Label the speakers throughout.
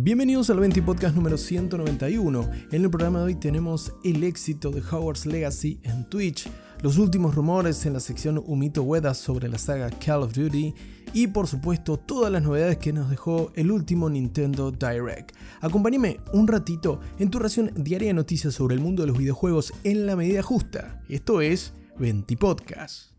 Speaker 1: Bienvenidos al 20 Podcast número 191. En el programa de hoy tenemos el éxito de Hogwarts Legacy en Twitch, los últimos rumores en la sección Umito Ueda sobre la saga Call of Duty y por supuesto todas las novedades que nos dejó el último Nintendo Direct. Acompáñame un ratito en tu ración diaria de noticias sobre el mundo de los videojuegos en la medida justa. Esto es 20 Podcast.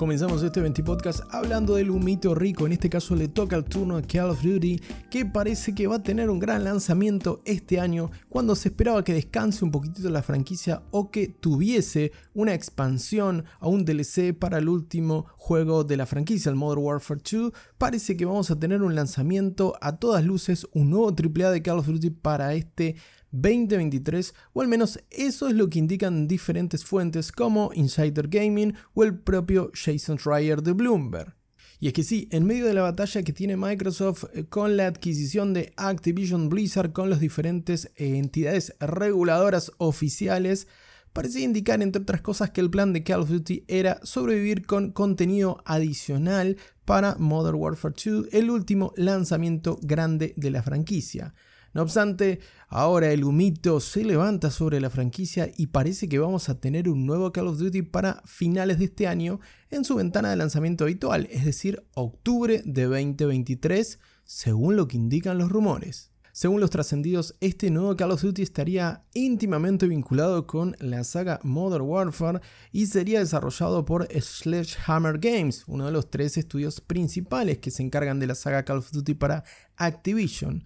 Speaker 1: Comenzamos este 20 podcast hablando del humito rico. En este caso le toca el turno a Call of Duty, que parece que va a tener un gran lanzamiento este año, cuando se esperaba que descanse un poquitito la franquicia o que tuviese una expansión a un DLC para el último juego de la franquicia, el Modern Warfare 2. Parece que vamos a tener un lanzamiento a todas luces, un nuevo AAA de Call of Duty para este 2023, o al menos eso es lo que indican diferentes fuentes como Insider Gaming o el propio Jason Schreier de Bloomberg. Y es que sí, en medio de la batalla que tiene Microsoft eh, con la adquisición de Activision Blizzard con las diferentes eh, entidades reguladoras oficiales, parecía indicar entre otras cosas que el plan de Call of Duty era sobrevivir con contenido adicional para Modern Warfare 2, el último lanzamiento grande de la franquicia. No obstante, ahora el humito se levanta sobre la franquicia y parece que vamos a tener un nuevo Call of Duty para finales de este año en su ventana de lanzamiento habitual, es decir, octubre de 2023, según lo que indican los rumores. Según los trascendidos, este nuevo Call of Duty estaría íntimamente vinculado con la saga Modern Warfare y sería desarrollado por Sledgehammer Games, uno de los tres estudios principales que se encargan de la saga Call of Duty para Activision.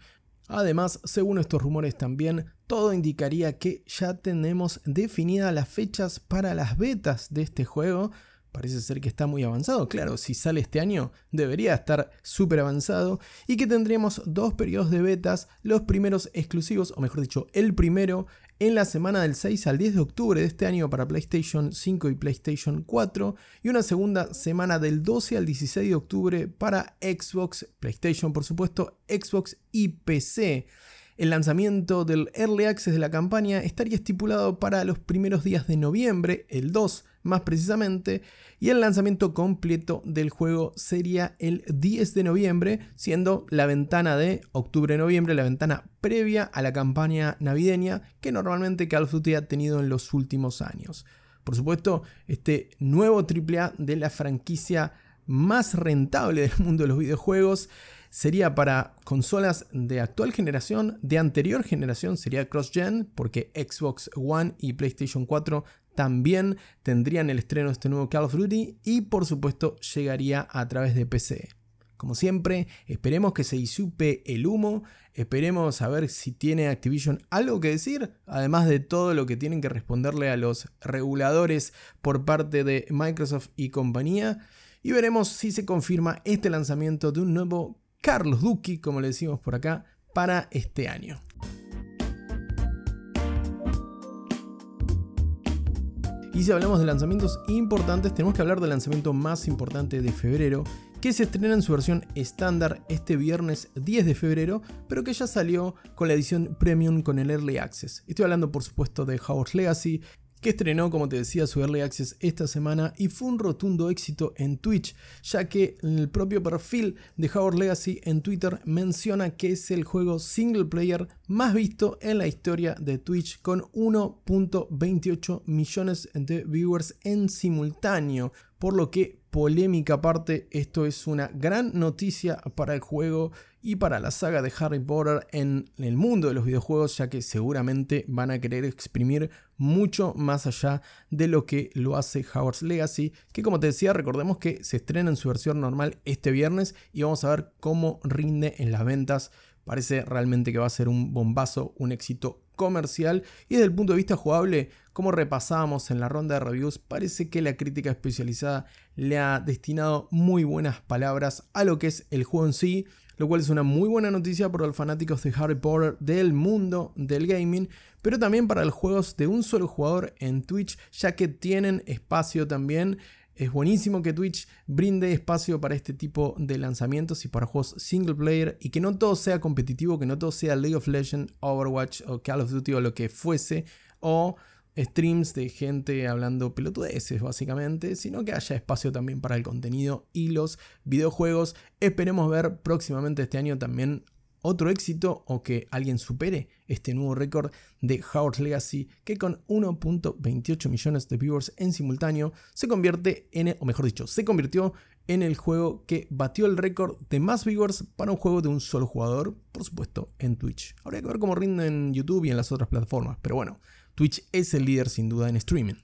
Speaker 1: Además, según estos rumores también, todo indicaría que ya tenemos definidas las fechas para las betas de este juego. Parece ser que está muy avanzado, claro, si sale este año debería estar súper avanzado y que tendríamos dos periodos de betas, los primeros exclusivos, o mejor dicho, el primero en la semana del 6 al 10 de octubre de este año para PlayStation 5 y PlayStation 4 y una segunda semana del 12 al 16 de octubre para Xbox, PlayStation por supuesto, Xbox y PC. El lanzamiento del Early Access de la campaña estaría estipulado para los primeros días de noviembre, el 2 más precisamente, y el lanzamiento completo del juego sería el 10 de noviembre, siendo la ventana de octubre-noviembre la ventana previa a la campaña navideña que normalmente Call of Duty ha tenido en los últimos años. Por supuesto, este nuevo AAA de la franquicia más rentable del mundo de los videojuegos sería para consolas de actual generación, de anterior generación sería cross-gen, porque Xbox One y PlayStation 4 también tendrían el estreno de este nuevo Call of Duty y por supuesto llegaría a través de PC. Como siempre, esperemos que se disupe el humo, esperemos a ver si tiene Activision algo que decir, además de todo lo que tienen que responderle a los reguladores por parte de Microsoft y compañía, y veremos si se confirma este lanzamiento de un nuevo Carlos Duque, como le decimos por acá, para este año. Y si hablamos de lanzamientos importantes, tenemos que hablar del lanzamiento más importante de febrero, que se estrena en su versión estándar este viernes 10 de febrero, pero que ya salió con la edición premium con el Early Access. Estoy hablando por supuesto de Howard's Legacy, que estrenó, como te decía, su Early Access esta semana y fue un rotundo éxito en Twitch, ya que el propio perfil de Howard Legacy en Twitter menciona que es el juego single player más visto en la historia de Twitch, con 1.28 millones de viewers en simultáneo, por lo que polémica aparte, esto es una gran noticia para el juego y para la saga de Harry Potter en el mundo de los videojuegos, ya que seguramente van a querer exprimir mucho más allá de lo que lo hace Howard's Legacy, que como te decía, recordemos que se estrena en su versión normal este viernes y vamos a ver cómo rinde en las ventas. Parece realmente que va a ser un bombazo, un éxito comercial y desde el punto de vista jugable, como repasábamos en la ronda de reviews, parece que la crítica especializada le ha destinado muy buenas palabras a lo que es el juego en sí, lo cual es una muy buena noticia para los fanáticos de Harry Potter del mundo del gaming, pero también para los juegos de un solo jugador en Twitch, ya que tienen espacio también es buenísimo que Twitch brinde espacio para este tipo de lanzamientos y para juegos single player y que no todo sea competitivo, que no todo sea League of Legends, Overwatch o Call of Duty o lo que fuese, o streams de gente hablando pelotudeces básicamente, sino que haya espacio también para el contenido y los videojuegos. Esperemos ver próximamente este año también otro éxito o que alguien supere este nuevo récord de Howard Legacy que con 1.28 millones de viewers en simultáneo se convierte en, o mejor dicho, se convirtió en el juego que batió el récord de más viewers para un juego de un solo jugador, por supuesto en Twitch. Habría que ver cómo rinde en YouTube y en las otras plataformas, pero bueno, Twitch es el líder sin duda en streaming.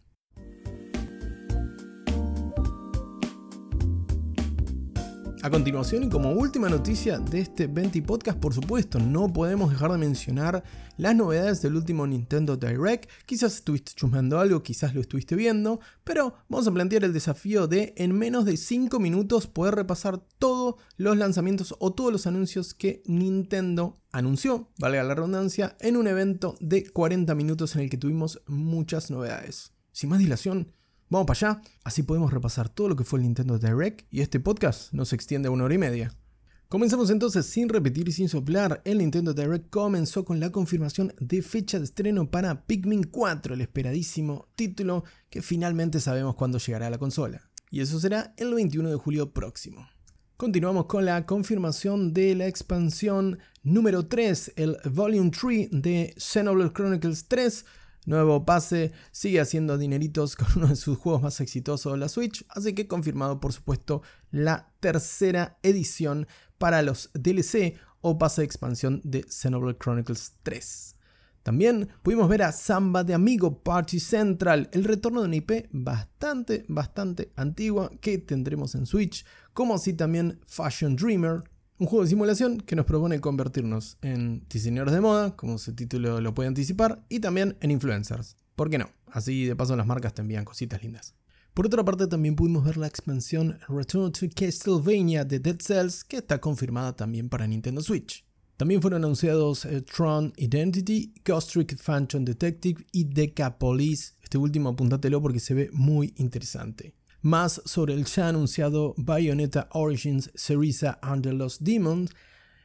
Speaker 1: A continuación, y como última noticia de este 20 podcast, por supuesto, no podemos dejar de mencionar las novedades del último Nintendo Direct. Quizás estuviste chusmeando algo, quizás lo estuviste viendo, pero vamos a plantear el desafío de en menos de 5 minutos poder repasar todos los lanzamientos o todos los anuncios que Nintendo anunció, valga la redundancia, en un evento de 40 minutos en el que tuvimos muchas novedades. Sin más dilación, Vamos para allá, así podemos repasar todo lo que fue el Nintendo Direct y este podcast nos extiende a una hora y media. Comenzamos entonces sin repetir y sin soplar. El Nintendo Direct comenzó con la confirmación de fecha de estreno para Pikmin 4, el esperadísimo título que finalmente sabemos cuándo llegará a la consola. Y eso será el 21 de julio próximo. Continuamos con la confirmación de la expansión número 3, el Volume 3 de Xenoblade Chronicles 3, Nuevo pase, sigue haciendo dineritos con uno de sus juegos más exitosos la Switch, así que confirmado por supuesto la tercera edición para los DLC o pase de expansión de Xenoblade Chronicles 3. También pudimos ver a Samba de Amigo Party Central, el retorno de una IP bastante, bastante antigua que tendremos en Switch, como así también Fashion Dreamer, un juego de simulación que nos propone convertirnos en diseñadores de moda, como su título lo puede anticipar, y también en influencers. ¿Por qué no? Así de paso las marcas te envían cositas lindas. Por otra parte también pudimos ver la expansión Return to Castlevania de Dead Cells, que está confirmada también para Nintendo Switch. También fueron anunciados eh, Tron Identity, Ghost Trick Detective y Decapolis. Este último apúntatelo porque se ve muy interesante más sobre el ya anunciado Bayonetta Origins Cereza Under Lost Demons,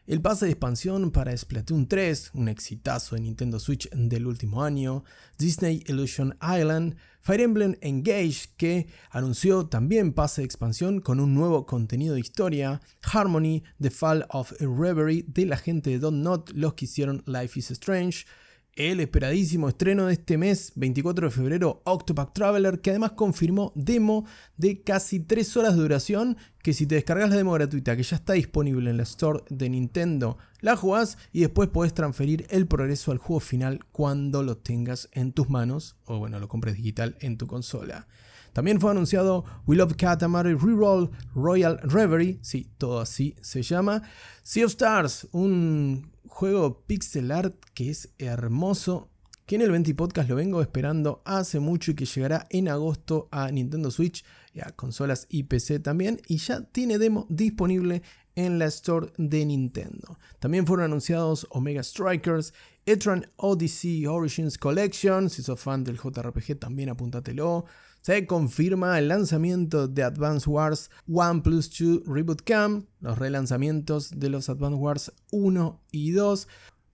Speaker 1: el pase de expansión para Splatoon 3, un exitazo de Nintendo Switch del último año, Disney Illusion Island, Fire Emblem Engage, que anunció también pase de expansión con un nuevo contenido de historia, Harmony, The Fall of Reverie de la gente de Don't Not, los que hicieron Life is Strange, el esperadísimo estreno de este mes, 24 de febrero, Octopath Traveler, que además confirmó demo de casi 3 horas de duración, que si te descargas la demo gratuita que ya está disponible en la store de Nintendo, la jugás y después podés transferir el progreso al juego final cuando lo tengas en tus manos, o bueno, lo compres digital en tu consola. También fue anunciado We Love Katamari Reroll Royal Reverie, sí, todo así se llama. Sea of Stars, un juego pixel art que es hermoso, que en el 20 Podcast lo vengo esperando hace mucho y que llegará en agosto a Nintendo Switch y a consolas y PC también, y ya tiene demo disponible en la store de Nintendo. También fueron anunciados Omega Strikers, Etran Odyssey Origins Collection, si sos fan del JRPG también apúntatelo. Se confirma el lanzamiento de Advance Wars 1 Plus 2 Reboot Camp, los relanzamientos de los Advance Wars 1 y 2.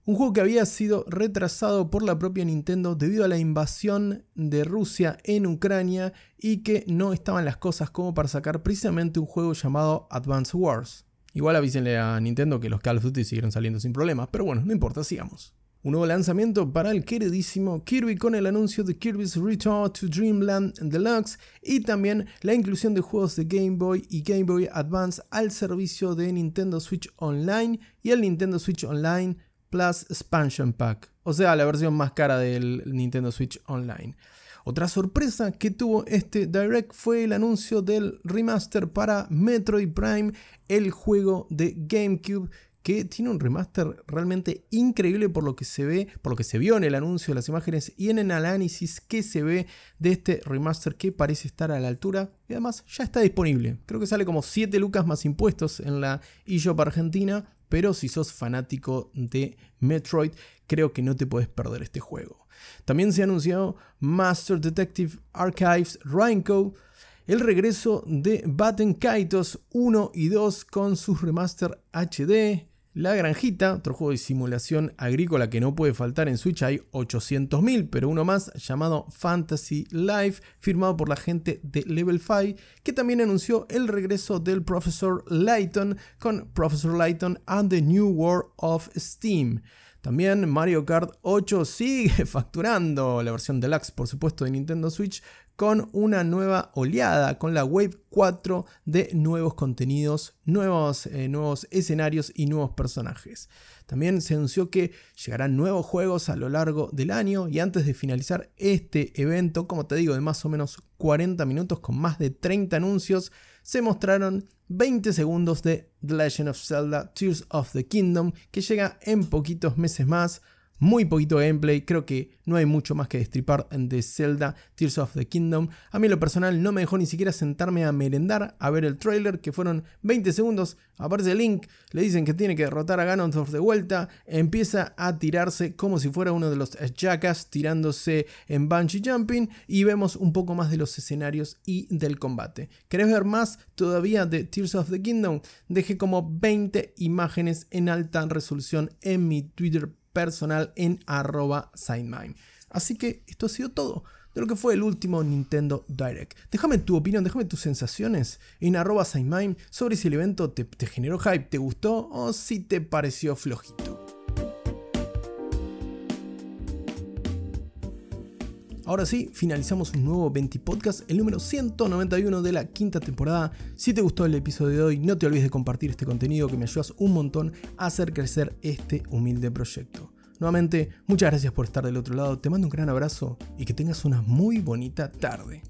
Speaker 1: Un juego que había sido retrasado por la propia Nintendo debido a la invasión de Rusia en Ucrania y que no estaban las cosas como para sacar precisamente un juego llamado Advance Wars. Igual avísenle a Nintendo que los Call of Duty siguieron saliendo sin problemas, pero bueno, no importa, sigamos. Un nuevo lanzamiento para el queridísimo Kirby con el anuncio de Kirby's Return to Dreamland Deluxe y también la inclusión de juegos de Game Boy y Game Boy Advance al servicio de Nintendo Switch Online y el Nintendo Switch Online Plus Expansion Pack, o sea, la versión más cara del Nintendo Switch Online. Otra sorpresa que tuvo este Direct fue el anuncio del remaster para Metroid Prime, el juego de GameCube que tiene un remaster realmente increíble por lo que se ve, por lo que se vio en el anuncio las imágenes y en el análisis que se ve de este remaster que parece estar a la altura y además ya está disponible. Creo que sale como 7 lucas más impuestos en la eShop Argentina, pero si sos fanático de Metroid, creo que no te puedes perder este juego. También se ha anunciado Master Detective Archives Raincow, el regreso de Batten Kaitos 1 y 2 con sus remaster HD, La Granjita, otro juego de simulación agrícola que no puede faltar en Switch, hay 800.000, pero uno más llamado Fantasy Life, firmado por la gente de Level 5, que también anunció el regreso del Professor Layton con Professor Layton and the New World of Steam. También Mario Kart 8 sigue facturando la versión deluxe, por supuesto, de Nintendo Switch, con una nueva oleada, con la Wave 4 de nuevos contenidos, nuevos, eh, nuevos escenarios y nuevos personajes. También se anunció que llegarán nuevos juegos a lo largo del año y antes de finalizar este evento, como te digo, de más o menos 40 minutos con más de 30 anuncios, se mostraron 20 segundos de The Legend of Zelda Tears of the Kingdom que llega en poquitos meses más muy poquito gameplay, creo que no hay mucho más que destripar de Zelda Tears of the Kingdom. A mí lo personal no me dejó ni siquiera sentarme a merendar, a ver el trailer, que fueron 20 segundos, aparece Link, le dicen que tiene que derrotar a Ganondorf de vuelta, empieza a tirarse como si fuera uno de los Jackas tirándose en bungee jumping y vemos un poco más de los escenarios y del combate. ¿Querés ver más todavía de Tears of the Kingdom? Dejé como 20 imágenes en alta resolución en mi Twitter personal en arroba Así que esto ha sido todo de lo que fue el último Nintendo Direct. Déjame tu opinión, déjame tus sensaciones en arroba sobre si el evento te generó hype, te gustó o si te pareció flojito. Ahora sí, finalizamos un nuevo 20 podcast, el número 191 de la quinta temporada. Si te gustó el episodio de hoy, no te olvides de compartir este contenido que me ayudas un montón a hacer crecer este humilde proyecto. Nuevamente, muchas gracias por estar del otro lado, te mando un gran abrazo y que tengas una muy bonita tarde.